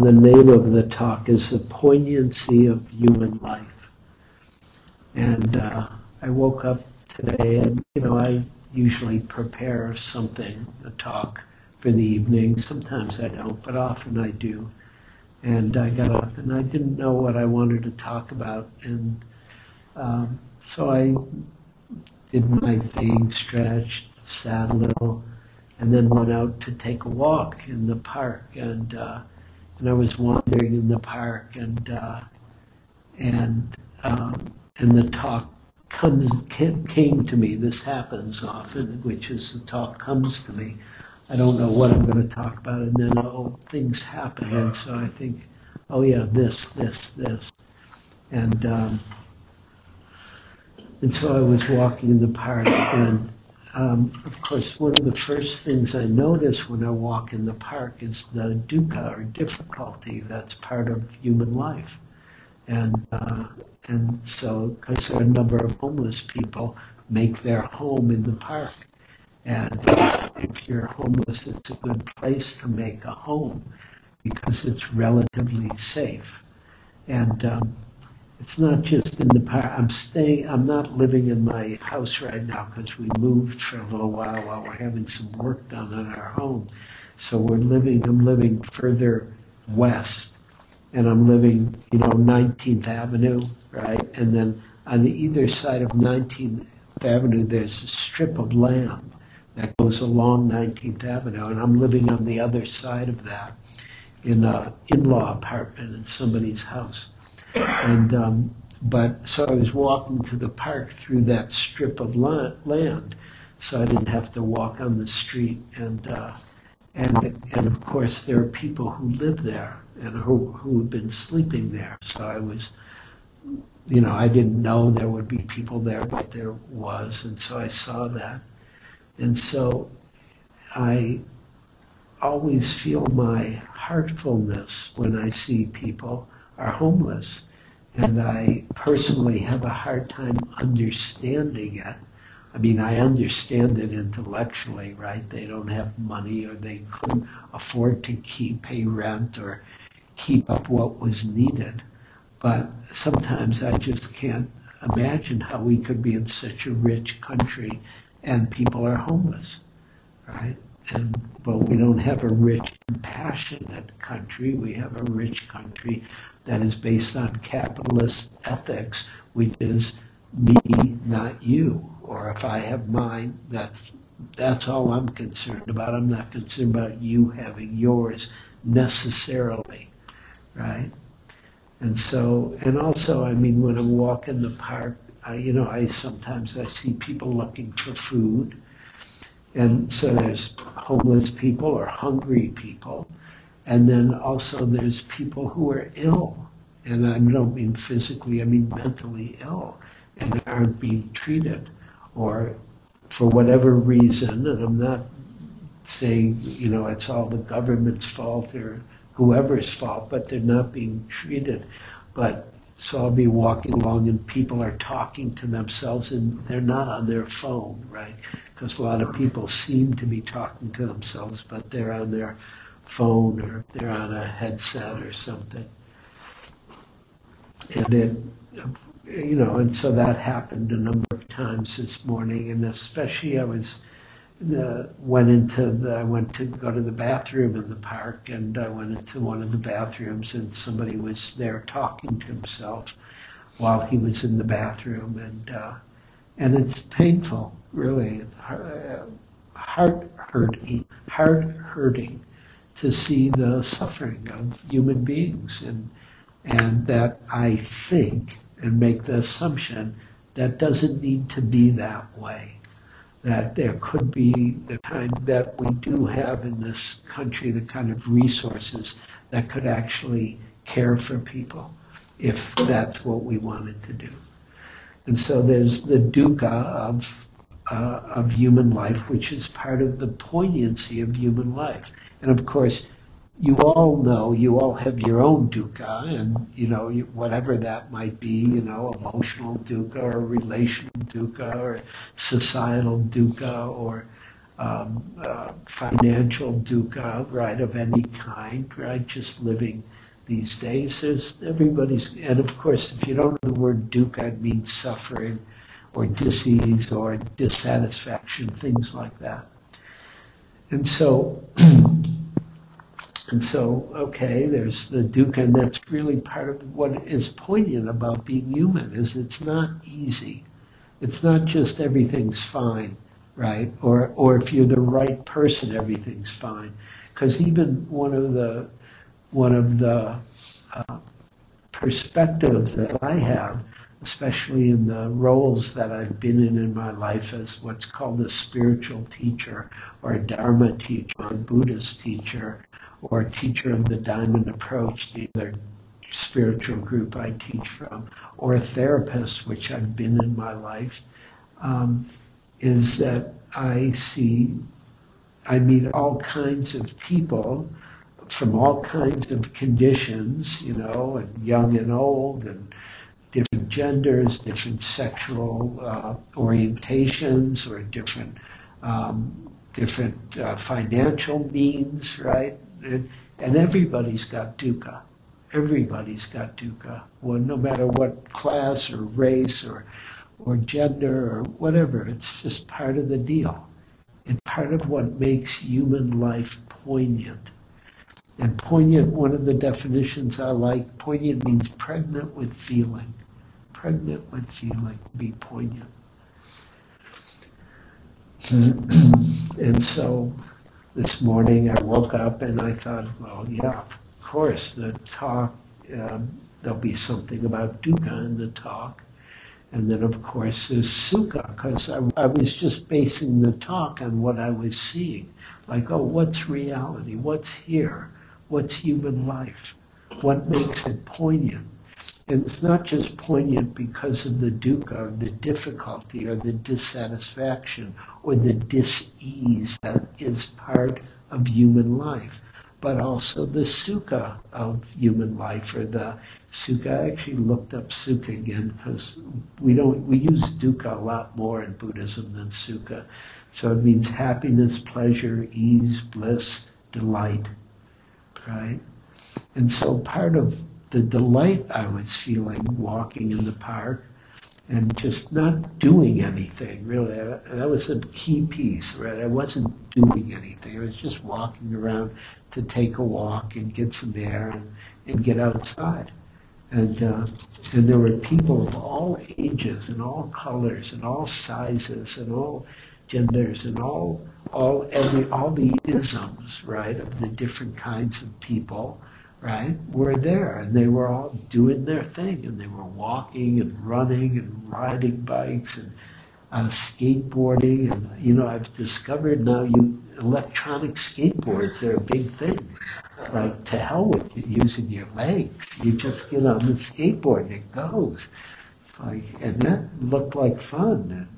the name of the talk is The Poignancy of Human Life. And uh, I woke up today and, you know, I usually prepare something, a talk for the evening. Sometimes I don't, but often I do. And I got up and I didn't know what I wanted to talk about. And um, so I did my thing, stretched, sat a little, and then went out to take a walk in the park. And uh, and I was wandering in the park, and uh, and um, and the talk comes came, to me. This happens often, which is the talk comes to me. I don't know what I'm going to talk about, and then oh, things happen, and so I think, oh yeah, this, this, this, and um, and so I was walking in the park, and um, of course, one of the first things I notice when I walk in the park is the dukkha or difficulty that's part of human life. And, uh, and so, because there are a number of homeless people make their home in the park. And if you're homeless, it's a good place to make a home because it's relatively safe. And um, it's not just in the park. I'm staying. I'm not living in my house right now because we moved for a little while while we're having some work done on our home. So we're living. I'm living further west, and I'm living, you know, 19th Avenue, right? And then on the either side of 19th Avenue, there's a strip of land that goes along 19th Avenue, and I'm living on the other side of that in an in-law apartment in somebody's house. And um, but so I was walking to the park through that strip of land, so I didn't have to walk on the street. And uh, and and of course there are people who live there and who who have been sleeping there. So I was, you know, I didn't know there would be people there, but there was, and so I saw that. And so I always feel my heartfulness when I see people are homeless. And I personally have a hard time understanding it. I mean, I understand it intellectually, right? They don't have money or they couldn't afford to keep pay rent or keep up what was needed. But sometimes I just can't imagine how we could be in such a rich country and people are homeless, right? and but we don't have a rich, compassionate country. We have a rich country that is based on capitalist ethics, which is me, not you. Or if I have mine, that's that's all I'm concerned about. I'm not concerned about you having yours necessarily, right? And so, and also, I mean, when I walk in the park, I, you know, I sometimes I see people looking for food and so there's homeless people or hungry people. And then also there's people who are ill. And I don't mean physically, I mean mentally ill and aren't being treated or for whatever reason, and I'm not saying, you know, it's all the government's fault or whoever's fault, but they're not being treated. But so I'll be walking along and people are talking to themselves and they're not on their phone, right? Because a lot of people seem to be talking to themselves, but they're on their phone or they're on a headset or something. And it, you know, and so that happened a number of times this morning, and especially I was the, went into the, I went to go to the bathroom in the park and I went into one of the bathrooms and somebody was there talking to himself while he was in the bathroom and uh, and it's painful really. It's heart hurting heart hurting to see the suffering of human beings. And and that I think and make the assumption that doesn't need to be that way. That there could be the kind that we do have in this country, the kind of resources that could actually care for people if that's what we wanted to do. And so there's the dukkha of uh, of human life, which is part of the poignancy of human life. And of course, you all know, you all have your own dukkha, and you know whatever that might be, you know, emotional dukkha or relational dukkha or societal dukkha or um, uh, financial dukkha, right, of any kind, right, just living these days. There's everybody's, and of course, if you don't know the word dukkha, it means suffering or disease or dissatisfaction, things like that. And so, and so, okay, there's the dukkha, and that's really part of what is poignant about being human is it's not easy. It's not just everything's fine, right? Or or if you're the right person, everything's fine. Because even one of the one of the uh, perspectives that I have, especially in the roles that I've been in in my life as what's called a spiritual teacher or a Dharma teacher or a Buddhist teacher or a teacher of the Diamond Approach, the other spiritual group I teach from, or a therapist, which I've been in my life, um, is that I see, I meet all kinds of people from all kinds of conditions, you know, and young and old, and different genders, different sexual uh, orientations, or different um, different uh, financial means, right? And, and everybody's got dukkha. Everybody's got dukkha. Well, no matter what class or race or or gender or whatever, it's just part of the deal. It's part of what makes human life poignant. And poignant, one of the definitions I like, poignant means pregnant with feeling. Pregnant with feeling, be poignant. and so this morning I woke up and I thought, well, yeah, of course, the talk, um, there'll be something about dukkha in the talk. And then, of course, there's sukha, because I, I was just basing the talk on what I was seeing. Like, oh, what's reality? What's here? What's human life, what makes it poignant. And it's not just poignant because of the dukkha, or the difficulty, or the dissatisfaction, or the dis-ease that is part of human life, but also the sukha of human life, or the sukha. I actually looked up sukha again because we don't we use dukkha a lot more in Buddhism than sukha. So it means happiness, pleasure, ease, bliss, delight right? And so part of the delight I was feeling walking in the park and just not doing anything really. That was a key piece right? I wasn't doing anything. I was just walking around to take a walk and get some air and, and get outside. And uh, and there were people of all ages and all colors and all sizes and all genders and all all every all the isms, right, of the different kinds of people, right, were there and they were all doing their thing and they were walking and running and riding bikes and uh, skateboarding and you know I've discovered now you electronic skateboards are a big thing. Like to hell with you using your legs. You just get on the skateboard and it goes. Like and that looked like fun.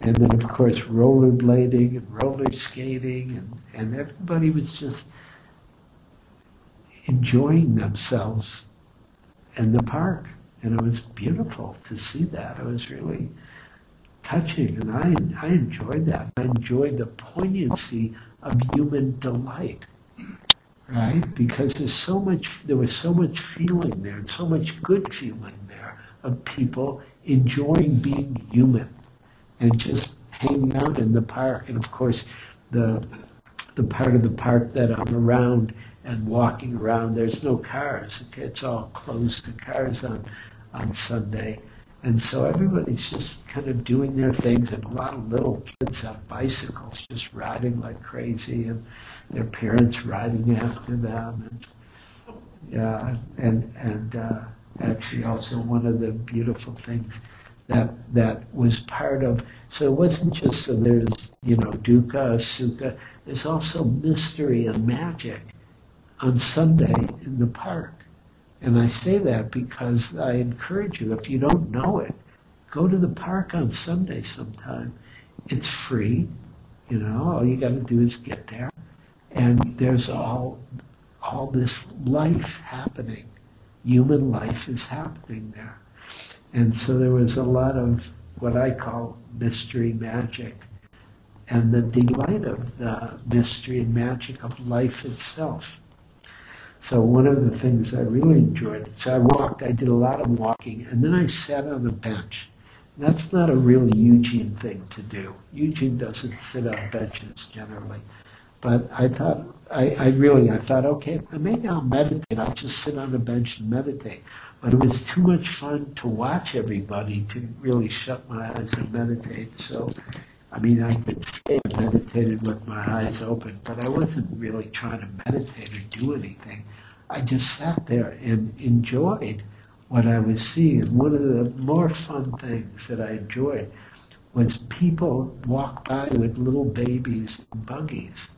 And, then of course rollerblading and roller skating and, and everybody was just enjoying themselves in the park. And it was beautiful to see that. It was really touching and I, I enjoyed that. I enjoyed the poignancy of human delight right? Because there's so much there was so much feeling there and so much good feeling there of people enjoying being human and just hanging out in the park. And of course, the the part of the park that I'm around and walking around, there's no cars. It's all closed to cars on on Sunday. And so everybody's just kind of doing their things, and a lot of little kids have bicycles, just riding like crazy, and their parents riding after them. And yeah, and and uh, actually also one of the beautiful things that that was part of. So it wasn't just so there's you know dukkha, sukha. There's also mystery and magic on Sunday in the park. And I say that because I encourage you, if you don't know it, go to the park on Sunday sometime. It's free, you know, all you got to do is get there. And there's all, all this life happening. Human life is happening there. And so there was a lot of what I call mystery magic. and the delight of the mystery and magic of life itself. So one of the things I really enjoyed, so I walked, I did a lot of walking, and then I sat on a bench. That's not a really Eugene thing to do. Eugene doesn't sit on benches generally. But I thought, I, I really, I thought, okay, maybe I'll meditate. I'll just sit on a bench and meditate. But it was too much fun to watch everybody to really shut my eyes and meditate. So, I mean, I could say I meditated with my eyes open, but I wasn't really trying to meditate or do anything. I just sat there and enjoyed what I was seeing. And one of the more fun things that I enjoyed was people walk by with little babies in buggies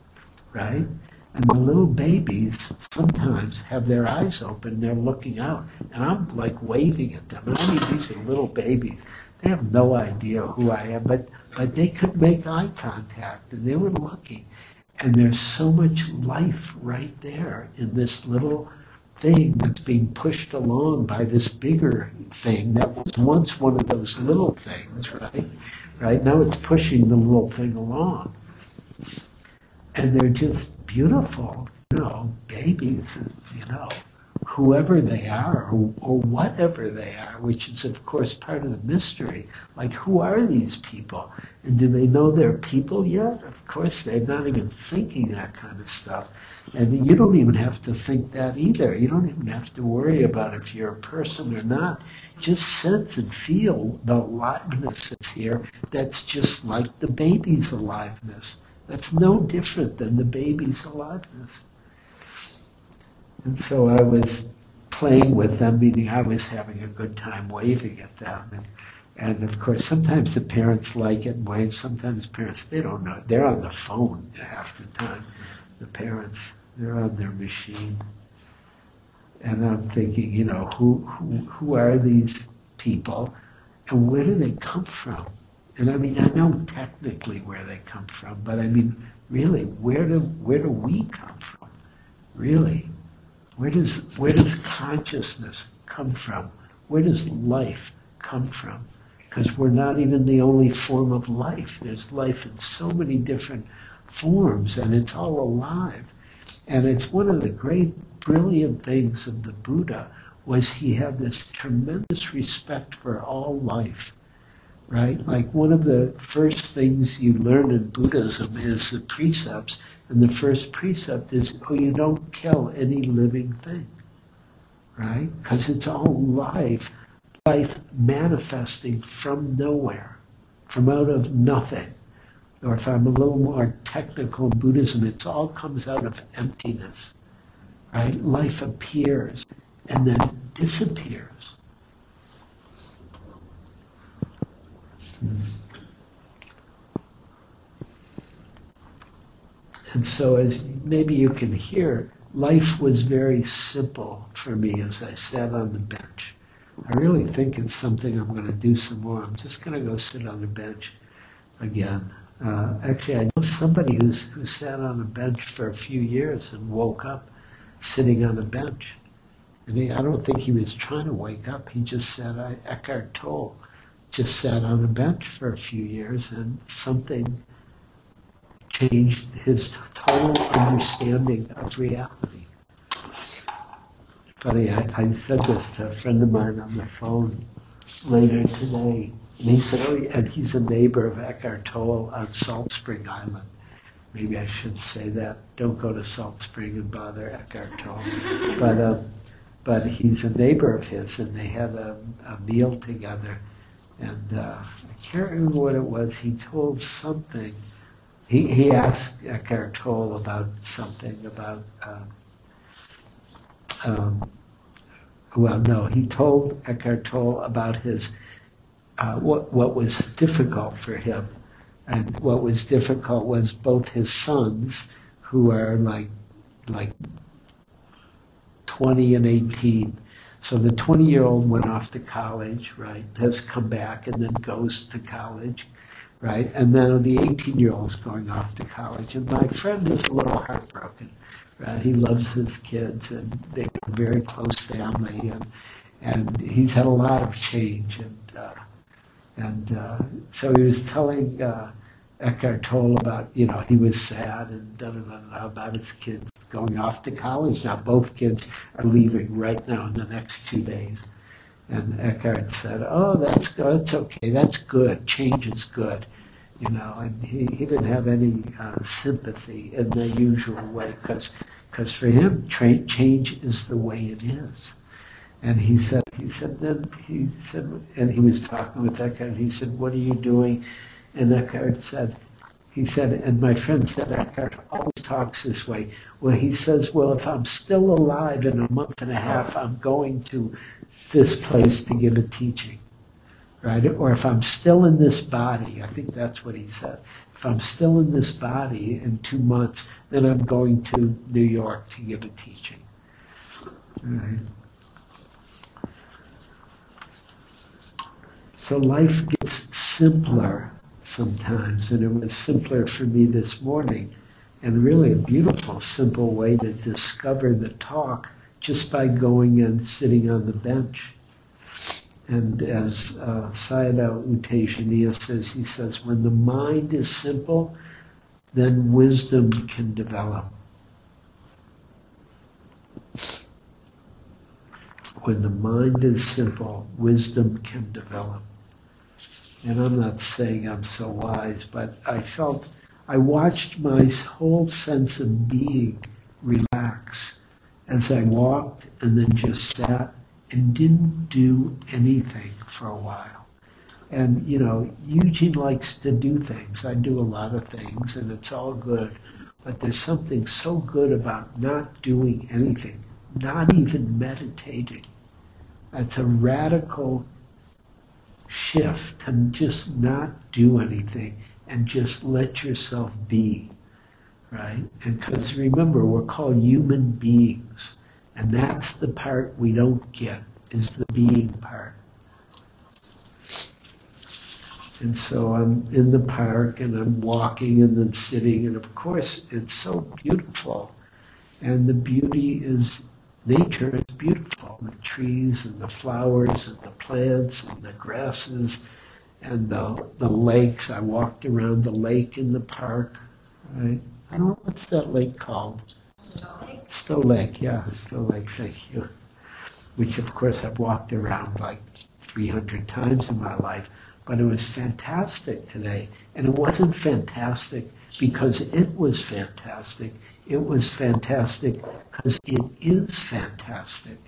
right? And the little babies sometimes have their eyes open, they're looking out, and I'm like waving at them. And I mean, these are little babies. They have no idea who I am, but, but they could make eye contact, and they were looking. And there's so much life right there in this little thing that's being pushed along by this bigger thing that was once one of those little things, right? Right now it's pushing the little thing along and they're just beautiful, you know, babies, you know, whoever they are or, or, whatever they are, which is of course part of the mystery. Like, who are these people? And do they know they're people yet? Of course, they're not even thinking that kind of stuff. And you don't even have to think that either. You don't even have to worry about if you're a person or not. Just sense and feel the aliveness that's here that's just like the baby's aliveness. That's no different than the baby's aliveness. And so I was playing with them, meaning I was having a good time waving at them. And, and of course, sometimes the parents like it and wave. Sometimes parents, they don't know. They're on the phone half the time. The parents, they're on their machine. And I'm thinking, you know, who, who, who are these people and where do they come from? And I mean, I know technically where they come from, but I mean, really, where do where do we come from? Really, where does where does consciousness come from? Where does life come from? Because we're not even the only form of life. There's life in so many different forms, and it's all alive. And it's one of the great, brilliant things of the Buddha was he had this tremendous respect for all life right? Like one of the first things you learn in Buddhism is the precepts, and the first precept is, oh, you don't kill any living thing, right? Because it's all life, life manifesting from nowhere, from out of nothing. Or if I'm a little more technical in Buddhism, it all comes out of emptiness, right? Life appears and then disappears. And so, as maybe you can hear, life was very simple for me as I sat on the bench. I really think it's something I'm going to do some more. I'm just going to go sit on the bench again. Uh, actually, I know somebody who's, who sat on a bench for a few years and woke up sitting on a bench. And he, I don't think he was trying to wake up. He just said, I, Eckhart Tolle just sat on a bench for a few years and something changed his total understanding of reality. Funny, I, I said this to a friend of mine on the phone later today, and he said, "Oh, and he's a neighbor of Eckhart Tolle on Salt Spring Island." Maybe I should say that. Don't go to Salt Spring and bother Eckhart Tolle. But uh, but he's a neighbor of his, and they had a, a meal together. And uh, I can't remember what it was. He told something he, he asked Eckhart Tolle about something about, um, um, well, no, he told Eckhart Tolle about his, uh, what, what was difficult for him. And what was difficult was both his sons, who are like, like 20 and 18. So the 20 year old went off to college, right, has come back and then goes to college right? And then the 18 year old's going off to college. And my friend is a little heartbroken. Right? He loves his kids and they're a very close family and, and he's had a lot of change. And, uh, and uh, so he was telling uh, Eckhart Tolle about, you know, he was sad and da da da da about his kids going off to college. Now both kids are leaving right now in the next two days. And Eckhart said, "Oh, that's good. That's okay. That's good. Change is good." You know, and he, he didn't have any uh, sympathy in the usual way because because for him, tra- change is the way it is. And he said, he said, then he said, and he was talking with Eckhart, and he said, what are you doing? And Eckhart said, he said, and my friend said, Eckhart always talks this way. where he says, well, if I'm still alive in a month and a half, I'm going to this place to give a teaching. Right? Or if I'm still in this body, I think that's what he said. If I'm still in this body in two months, then I'm going to New York to give a teaching. Right? So life gets simpler sometimes, and it was simpler for me this morning, and really a beautiful, simple way to discover the talk just by going and sitting on the bench. And as uh, Sayadaw U Tejaniya says, he says, when the mind is simple, then wisdom can develop. When the mind is simple, wisdom can develop. And I'm not saying I'm so wise, but I felt, I watched my whole sense of being relax as I walked and then just sat and didn't do anything for a while. And, you know, Eugene likes to do things. I do a lot of things, and it's all good. But there's something so good about not doing anything, not even meditating. It's a radical shift to just not do anything and just let yourself be, right? And because remember, we're called human beings, and that's the part we don't get is the being part. And so I'm in the park and I'm walking and then sitting, and of course it's so beautiful. And the beauty is nature is beautiful. The trees and the flowers and the plants and the grasses and the, the lakes. I walked around the lake in the park. Right? I don't know what's that lake called. Stow Lake. Stow Lake, yeah, Stow Lake, thank you. Which of course I've walked around like 300 times in my life. But it was fantastic today. And it wasn't fantastic because it was fantastic. It was fantastic because it is fantastic.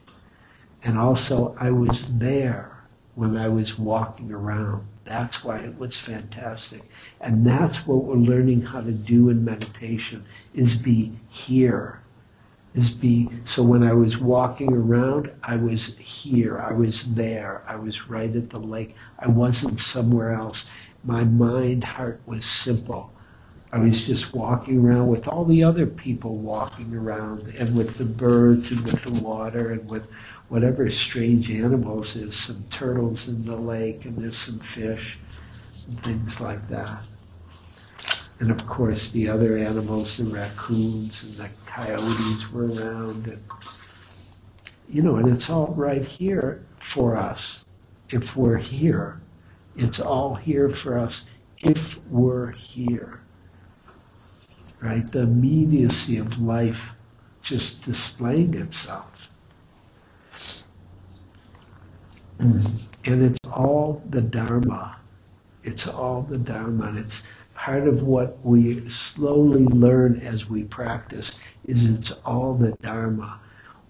And also, I was there when I was walking around. That's why it was fantastic. And that's what we're learning how to do in meditation is be here. Is be so when I was walking around, I was here. I was there. I was right at the lake. I wasn't somewhere else. My mind, heart was simple. I was just walking around with all the other people walking around and with the birds and with the water and with whatever strange animals. There's some turtles in the lake and there's some fish and things like that. And of course the other animals, the raccoons and the coyotes were around and you know, and it's all right here for us if we're here. It's all here for us if we're here right? The immediacy of life just displaying itself. Mm. And it's all the Dharma. It's all the Dharma. And it's part of what we slowly learn as we practice is it's all the Dharma.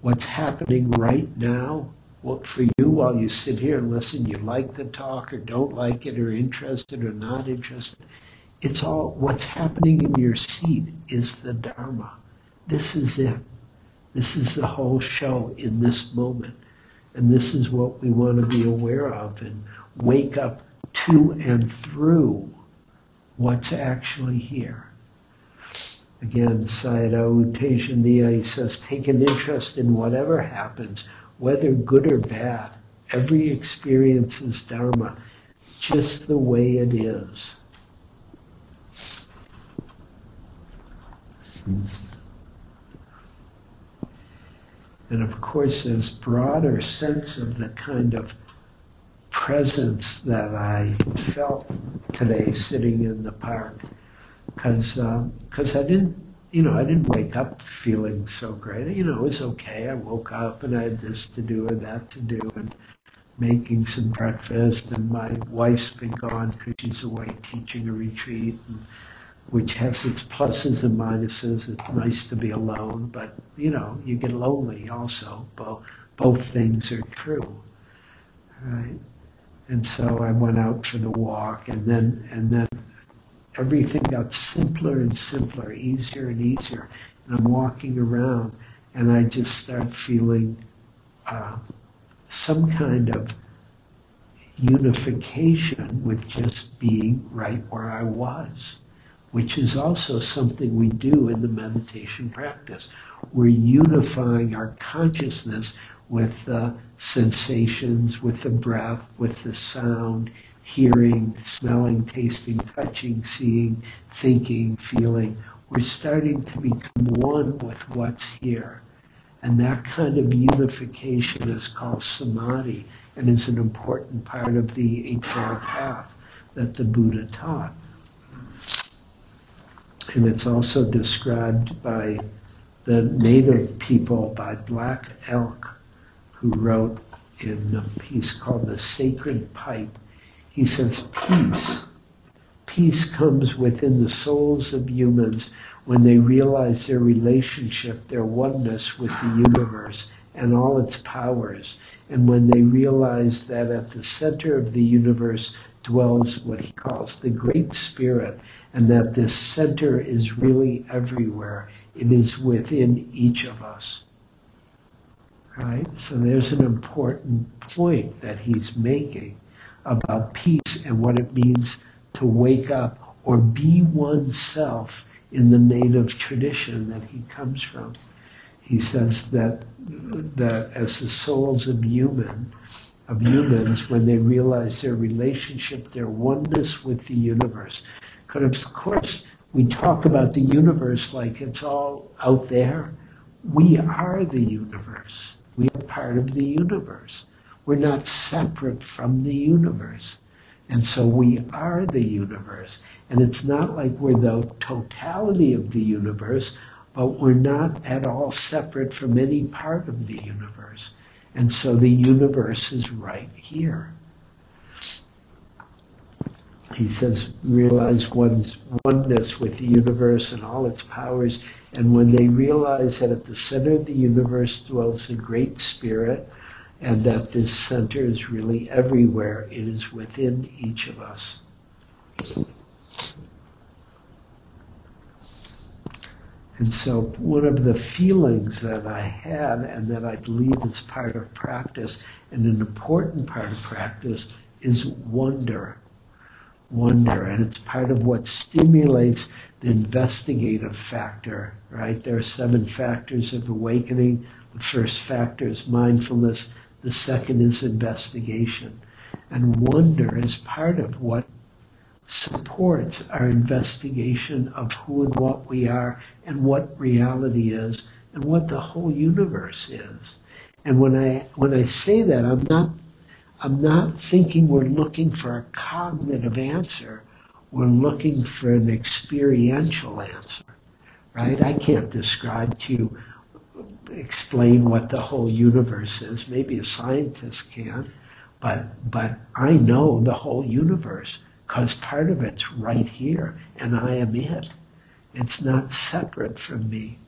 What's happening right now, well, for you while you sit here and listen, you like the talk or don't like it or interested or not interested, it's all what's happening in your seat is the Dharma. This is it. This is the whole show in this moment. And this is what we want to be aware of and wake up to and through what's actually here. Again, Sayadaw U Tejaniya, he says, take an interest in whatever happens, whether good or bad. Every experience is Dharma, just the way it is. And of course, this broader sense of the kind of presence that I felt today sitting in the park because because um, I didn't you know I didn't wake up feeling so great. You know, it was okay. I woke up and I had this to do or that to do and making some breakfast. And my wife's been gone because she's away teaching a retreat. And, which has its pluses and minuses. It's nice to be alone, but you know, you get lonely also. Both both things are true, right? And so I went out for the walk, and then and then everything got simpler and simpler, easier and easier. And I'm walking around, and I just start feeling uh, some kind of unification with just being right where I was which is also something we do in the meditation practice. We're unifying our consciousness with the sensations, with the breath, with the sound, hearing, smelling, tasting, touching, seeing, thinking, feeling. We're starting to become one with what's here. And that kind of unification is called samadhi and is an important part of the Eightfold Path that the Buddha taught. And it's also described by the native people, by Black Elk, who wrote in a piece called The Sacred Pipe. He says, Peace. Peace comes within the souls of humans when they realize their relationship, their oneness with the universe and all its powers, and when they realize that at the center of the universe dwells what he calls the Great Spirit, and that this center is really everywhere. It is within each of us. Right? So there's an important point that he's making about peace and what it means to wake up or be oneself in the native tradition that he comes from. He says that that as the souls of human of humans, when they realize their relationship, their oneness with the universe, because of course we talk about the universe like it's all out there. We are the universe. We are part of the universe. We're not separate from the universe. And so we are the universe. And it's not like we're the totality of the universe, but we're not at all separate from any part of the universe. And so the universe is right here. He says, realize one's oneness with the universe and all its powers. And when they realize that at the center of the universe dwells a great spirit, and that this center is really everywhere, it is within each of us. And so one of the feelings that I had and that I believe is part of practice and an important part of practice is wonder. Wonder. And it's part of what stimulates the investigative factor, right? There are seven factors of awakening. The first factor is mindfulness. The second is investigation. And wonder is part of what supports our investigation of who and what we are and what reality is and what the whole universe is. And when I when I say that, I'm not I'm not thinking we're looking for a cognitive answer. We're looking for an experiential answer, right? I can't describe to you, explain what the whole universe is. Maybe a scientist can, but but I know the whole universe because part of it's right here, and I am it. It's not separate from me.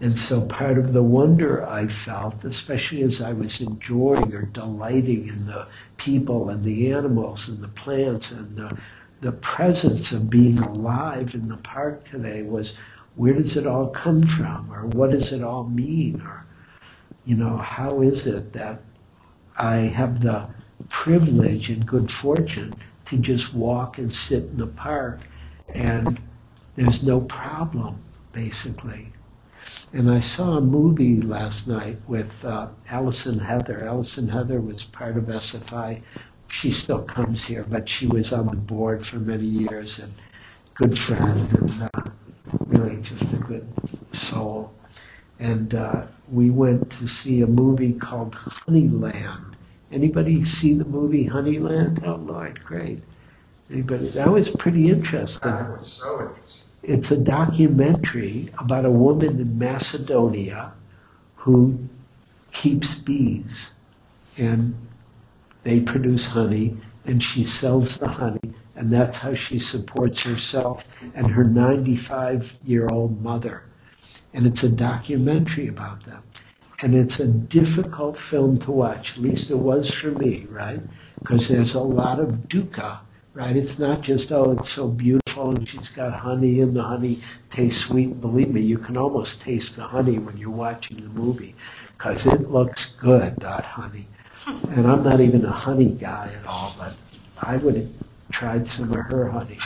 And so part of the wonder I felt, especially as I was enjoying or delighting in the people and the animals and the plants and the, the presence of being alive in the park today was where does it all come from or what does it all mean or you know how is it that I have the privilege and good fortune to just walk and sit in the park and there's no problem, basically. And I saw a movie last night with uh, Allison Heather. Allison Heather was part of SFI. She still comes here, but she was on the board for many years and good friend and uh, really just a good soul. And uh, we went to see a movie called Honeyland Anybody see the movie Honeyland? Oh Lord, great. Anybody? That was pretty interesting. That was so interesting. It's a documentary about a woman in Macedonia who keeps bees and they produce honey and she sells the honey and that's how she supports herself and her 95 year old mother. And it's a documentary about them. And it's a difficult film to watch, at least it was for me, right? Because there's a lot of dukkha, right? It's not just, oh, it's so beautiful and she's got honey and the honey tastes sweet. Believe me, you can almost taste the honey when you're watching the movie because it looks good, that honey. And I'm not even a honey guy at all, but I would have tried some of her honey.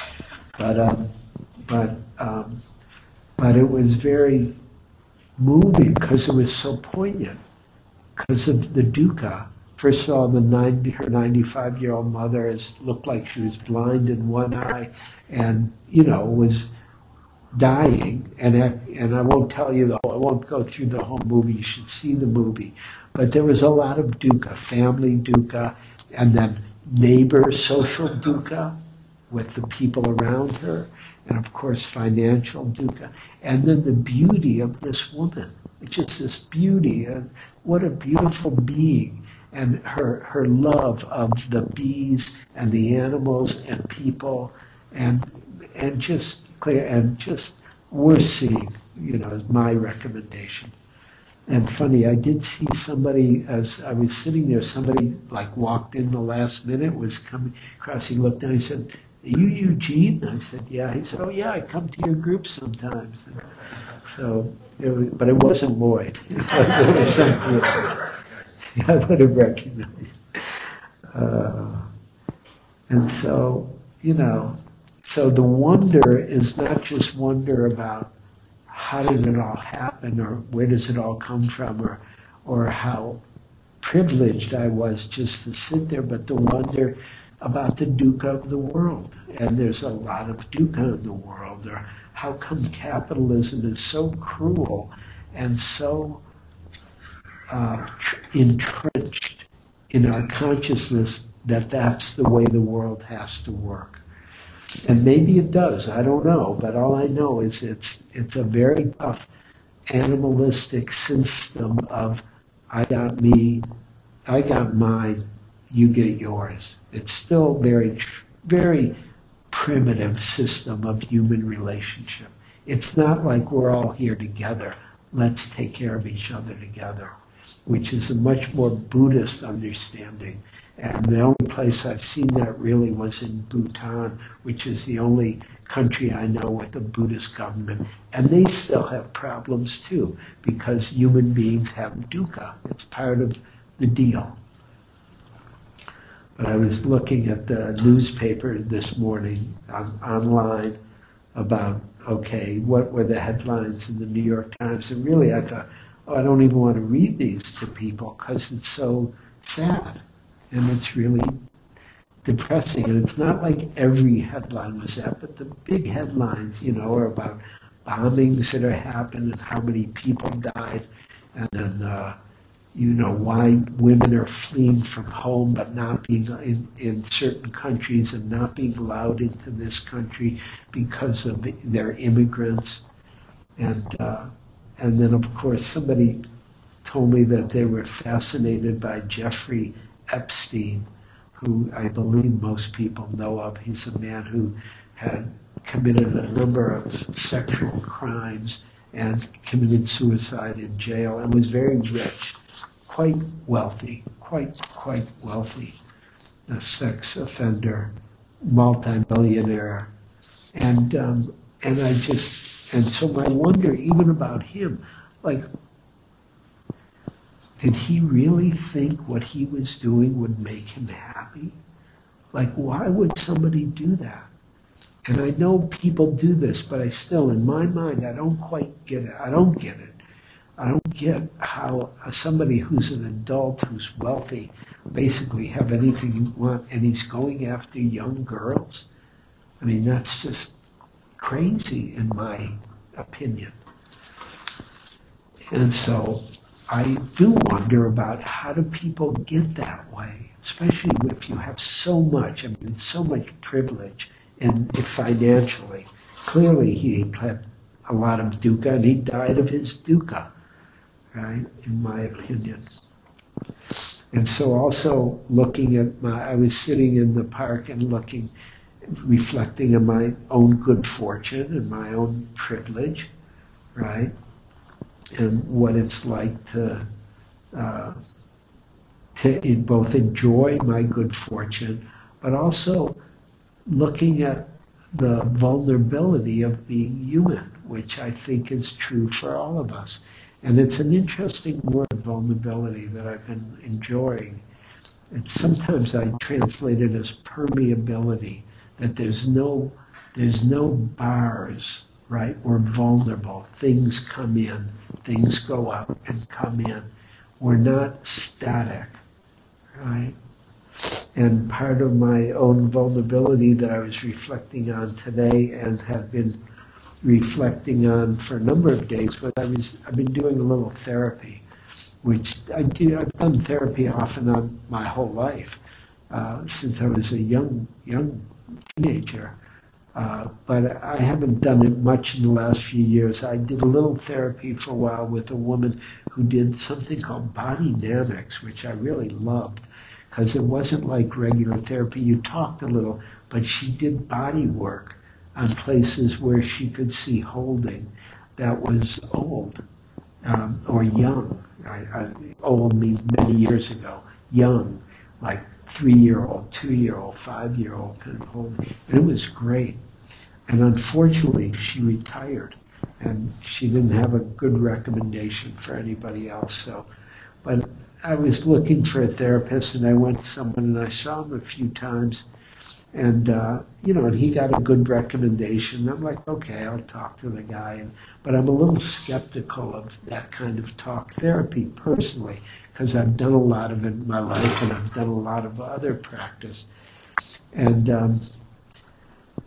But, um, but, um, but it was very moving because it was so poignant because of the dukkha. First of all, the 90, her 95 year old mother looked like she was blind in one eye and, you know, was dying. And I, and I won't tell you the whole, I won't go through the whole movie. You should see the movie. But there was a lot of dukkha, family dukkha, and then neighbor social dukkha with the people around her and of course financial dukkha, and then the beauty of this woman, just this beauty, and what a beautiful being, and her her love of the bees and the animals and people, and and just clear and just worth seeing, you know, is my recommendation. And funny, I did see somebody as I was sitting there. Somebody like walked in the last minute, was coming across. Looked down. He said, you Eugene? I said, yeah. He said, oh yeah, I come to your group sometimes. And so, it was, but it wasn't Lloyd. it was else. I would have recognized. Uh, and so, you know, so the wonder is not just wonder about how did it all happen or where does it all come from or, or how privileged I was just to sit there, but the wonder about the dukkha of the world. And there's a lot of dukkha in the world. Or how come capitalism is so cruel and so uh, entrenched in our consciousness that that's the way the world has to work. And maybe it does, I don't know, but all I know is it's, it's a very tough animalistic system of I got me, I got mine, you get yours. It's still very, very primitive system of human relationship. It's not like we're all here together. Let's take care of each other together, which is a much more Buddhist understanding. And the only place I've seen that really was in Bhutan, which is the only country I know with a Buddhist government. And they still have problems too, because human beings have dukkha. It's part of the deal. But I was looking at the newspaper this morning on, online about, okay, what were the headlines in the New York Times? And really I thought, oh, I don't even want to read these to people because it's so sad. And it's really depressing. And it's not like every headline was that, but the big headlines, you know, are about bombings that are happening and how many people died. And then, uh, you know, why women are fleeing from home but not being in, in certain countries and not being allowed into this country because of their immigrants. And, uh, and then, of course, somebody told me that they were fascinated by Jeffrey Epstein, who I believe most people know of. He's a man who had committed a number of sexual crimes and committed suicide in jail and was very rich quite wealthy, quite, quite wealthy, a sex offender, multimillionaire. And, um, and I just, and so my wonder even about him, like, did he really think what he was doing would make him happy? Like, why would somebody do that? And I know people do this, but I still, in my mind, I don't quite get it. I don't get it. I don't get how somebody who's an adult who's wealthy basically have anything you want and he's going after young girls. I mean, that's just crazy in my opinion. And so, I do wonder about how do people get that way, especially if you have so much, I mean, so much privilege and financially. Clearly, he had a lot of dukkha, and he died of his dukkha, right? In my opinion. And so, also looking at my, I was sitting in the park and looking, reflecting on my own good fortune and my own privilege, right? and what it's like to uh, to both enjoy my good fortune, but also looking at the vulnerability of being human, which I think is true for all of us. And it's an interesting word, vulnerability, that I've been enjoying. And sometimes I translate it as permeability, that there's no there's no bars right? We're vulnerable. Things come in, things go out and come in. We're not static, right? And part of my own vulnerability that I was reflecting on today and have been reflecting on for a number of days was I was I've been doing a little therapy, which I do I've done therapy off and on my whole life uh, since I was a young young teenager. Uh, but I haven't done it much in the last few years. I did a little therapy for a while with a woman who did something called body dynamics, which I really loved because it wasn't like regular therapy. You talked a little, but she did body work on places where she could see holding that was old um, or young. I, I, old means many years ago. Young, like three-year-old, two-year-old, five-year-old kind of holding. And it was great. And unfortunately, she retired, and she didn't have a good recommendation for anybody else. So, but I was looking for a therapist, and I went to someone, and I saw him a few times, and uh, you know, and he got a good recommendation. I'm like, okay, I'll talk to the guy, and, but I'm a little skeptical of that kind of talk therapy personally, because I've done a lot of it in my life, and I've done a lot of other practice, and. Um,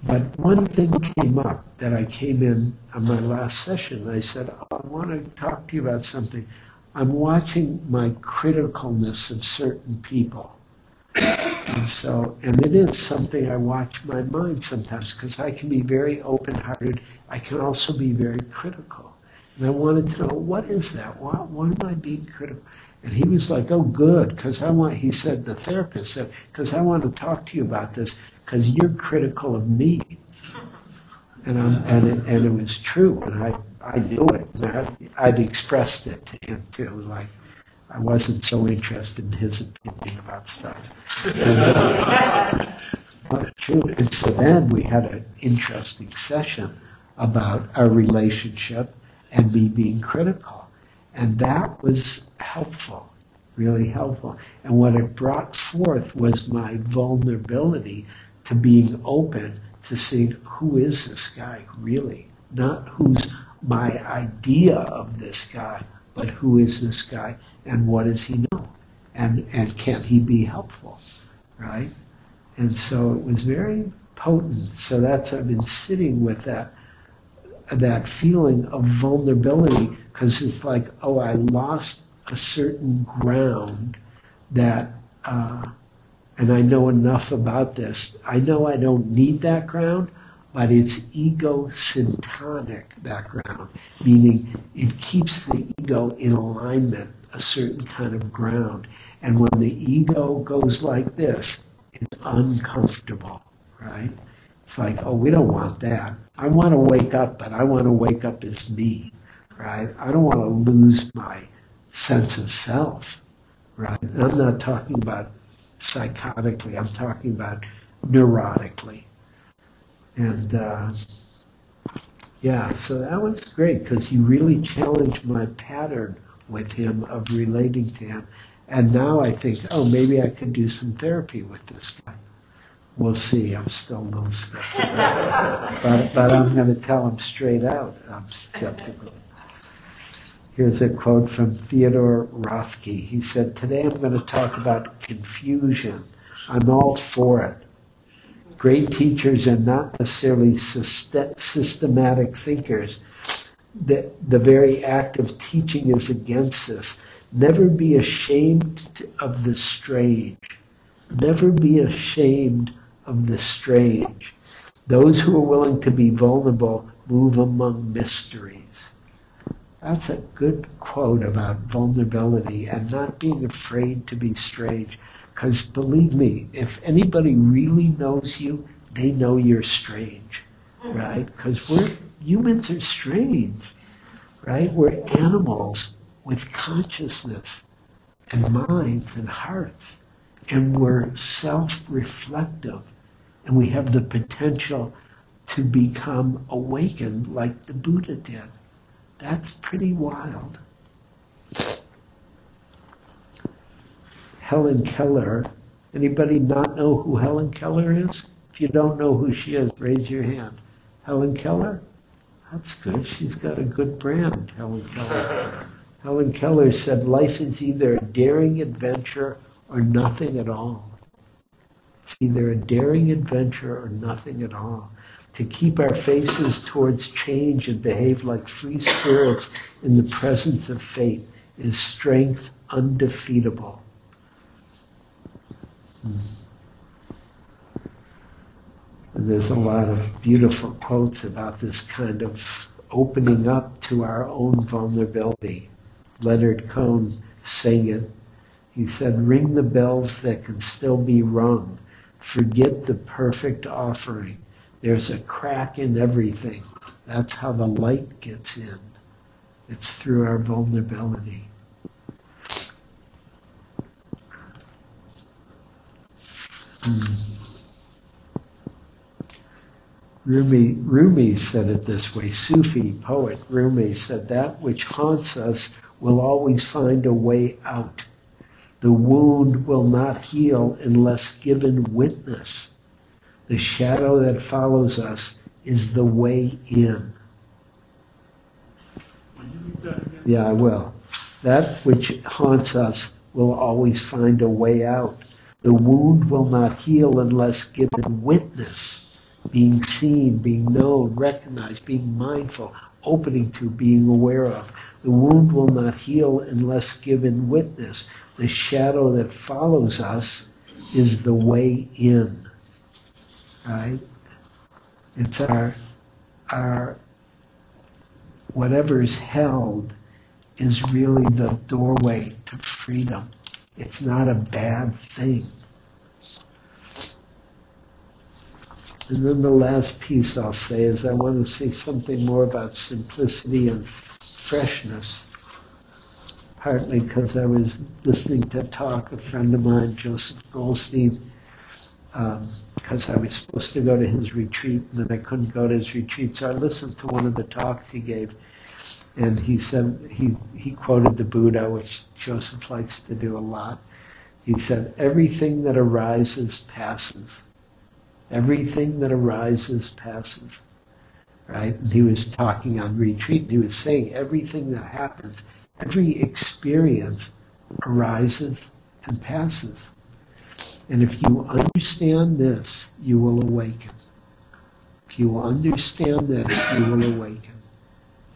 but one thing came up that I came in on my last session. I said, oh, I want to talk to you about something. I'm watching my criticalness of certain people. And so, and it is something I watch my mind sometimes because I can be very open-hearted. I can also be very critical. And I wanted to know, what is that? Why, why am I being critical? And he was like, oh, good, because I want, he said, the therapist said, because I want to talk to you about this because you're critical of me. And, I'm, and, it, and it was true, and I, I knew it. And I, I'd expressed it to him too, like I wasn't so interested in his opinion about stuff. And, but true. And so then we had an interesting session about our relationship and me being critical. And that was helpful, really helpful. And what it brought forth was my vulnerability to being open to seeing who is this guy really, not who's my idea of this guy, but who is this guy and what does he know, and and can he be helpful, right? And so it was very potent. So that's I've been sitting with that that feeling of vulnerability because it's like, oh, I lost a certain ground that. Uh, and I know enough about this. I know I don't need that ground, but it's ego-syntonic background, meaning it keeps the ego in alignment, a certain kind of ground. And when the ego goes like this, it's uncomfortable, right? It's like, oh, we don't want that. I want to wake up, but I want to wake up as me, right? I don't want to lose my sense of self, right? And I'm not talking about psychotically. I'm talking about neurotically. And uh, yeah, so that was great because you really challenged my pattern with him of relating to him. And now I think, oh, maybe I could do some therapy with this guy. We'll see. I'm still a little skeptical. but, but I'm going to tell him straight out I'm skeptical. Here's a quote from Theodore Roethke. He said, Today I'm going to talk about confusion. I'm all for it. Great teachers are not necessarily systematic thinkers. The, the very act of teaching is against this. Never be ashamed of the strange. Never be ashamed of the strange. Those who are willing to be vulnerable move among mysteries. That's a good quote about vulnerability and not being afraid to be strange. Because believe me, if anybody really knows you, they know you're strange, right? Because we're humans are strange, right? We're animals with consciousness and minds and hearts, and we're self-reflective, and we have the potential to become awakened like the Buddha did. That's pretty wild. Helen Keller. Anybody not know who Helen Keller is? If you don't know who she is, raise your hand. Helen Keller? That's good. She's got a good brand, Helen Keller. Helen Keller said, Life is either a daring adventure or nothing at all. It's either a daring adventure or nothing at all. To keep our faces towards change and behave like free spirits in the presence of fate is strength undefeatable. Hmm. There's a lot of beautiful quotes about this kind of opening up to our own vulnerability. Leonard Cohen sang it. He said, Ring the bells that can still be rung. Forget the perfect offering. There's a crack in everything. That's how the light gets in. It's through our vulnerability. Hmm. Rumi, Rumi said it this way, Sufi poet Rumi said, That which haunts us will always find a way out. The wound will not heal unless given witness. The shadow that follows us is the way in. Yeah, I will. That which haunts us will always find a way out. The wound will not heal unless given witness, being seen, being known, recognized, being mindful, opening to, being aware of. The wound will not heal unless given witness. The shadow that follows us is the way in. Right? It's our our whatever is held is really the doorway to freedom. It's not a bad thing. And then the last piece I'll say is I want to say something more about simplicity and freshness. Partly because I was listening to a talk, a friend of mine, Joseph Goldstein, because um, I was supposed to go to his retreat and then I couldn't go to his retreat. So I listened to one of the talks he gave, and he said he he quoted the Buddha, which Joseph likes to do a lot. He said, "Everything that arises passes." Everything that arises passes. Right? And he was talking on retreat, he was saying everything that happens, every experience arises and passes. And if you understand this, you will awaken. If you understand this, you will awaken.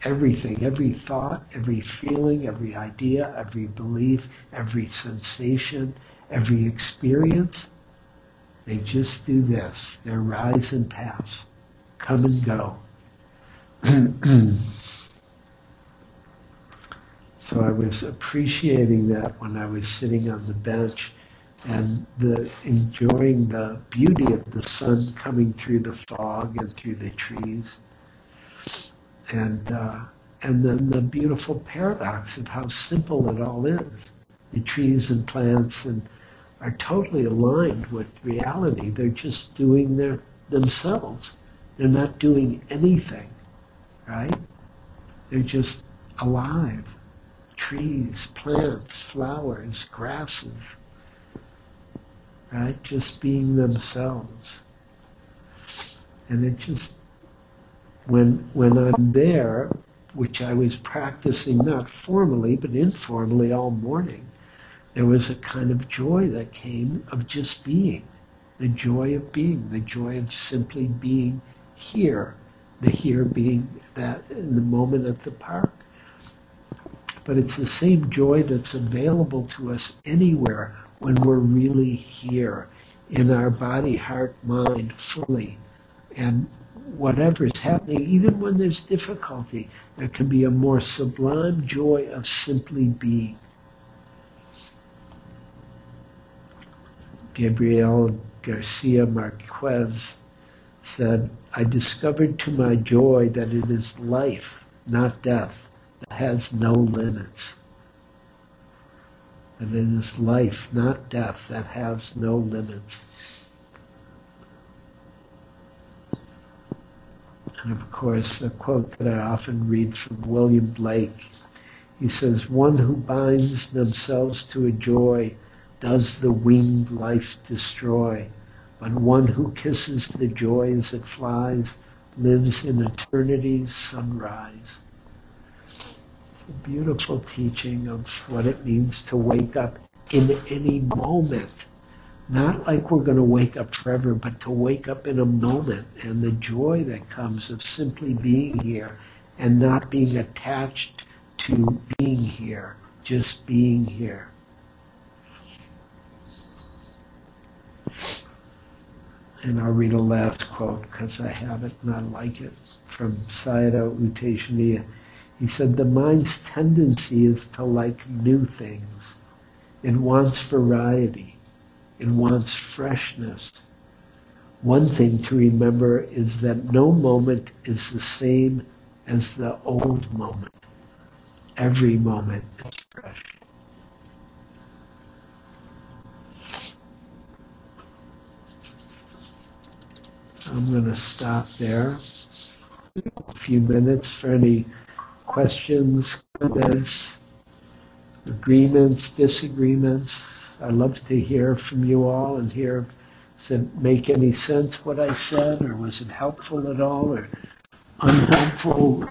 Everything, every thought, every feeling, every idea, every belief, every sensation, every experience they just do this. They rise and pass, come and go. so I was appreciating that when I was sitting on the bench and the enjoying the beauty of the sun coming through the fog and through the trees, and uh, and then the beautiful paradox of how simple it all is. The trees and plants and are totally aligned with reality. They're just doing their themselves. They're not doing anything, right? They're just alive. Trees, plants, flowers, grasses, right? Just being themselves. And it just, when, when I'm there, which I was practicing not formally, but informally all morning, there was a kind of joy that came of just being, the joy of being, the joy of simply being here, the here being that in the moment at the park. but it's the same joy that's available to us anywhere when we're really here in our body, heart, mind fully. And whatever is happening, even when there's difficulty, there can be a more sublime joy of simply being. Gabriel Garcia Marquez said, I discovered to my joy that it is life, not death, that has no limits. And it is life, not death, that has no limits. And of course, a quote that I often read from William Blake. He says, One who binds themselves to a joy does the winged life destroy. But one who kisses the joy as it flies lives in eternity's sunrise. It's a beautiful teaching of what it means to wake up in any moment. Not like we're going to wake up forever, but to wake up in a moment and the joy that comes of simply being here and not being attached to being here, just being here. And I'll read a last quote because I have it and I like it from Sayadaw U He said, The mind's tendency is to like new things. It wants variety. It wants freshness. One thing to remember is that no moment is the same as the old moment. Every moment is fresh. I'm going to stop there. A few minutes for any questions, comments, agreements, disagreements. I love to hear from you all and hear does it make any sense what I said, or was it helpful at all, or unhelpful,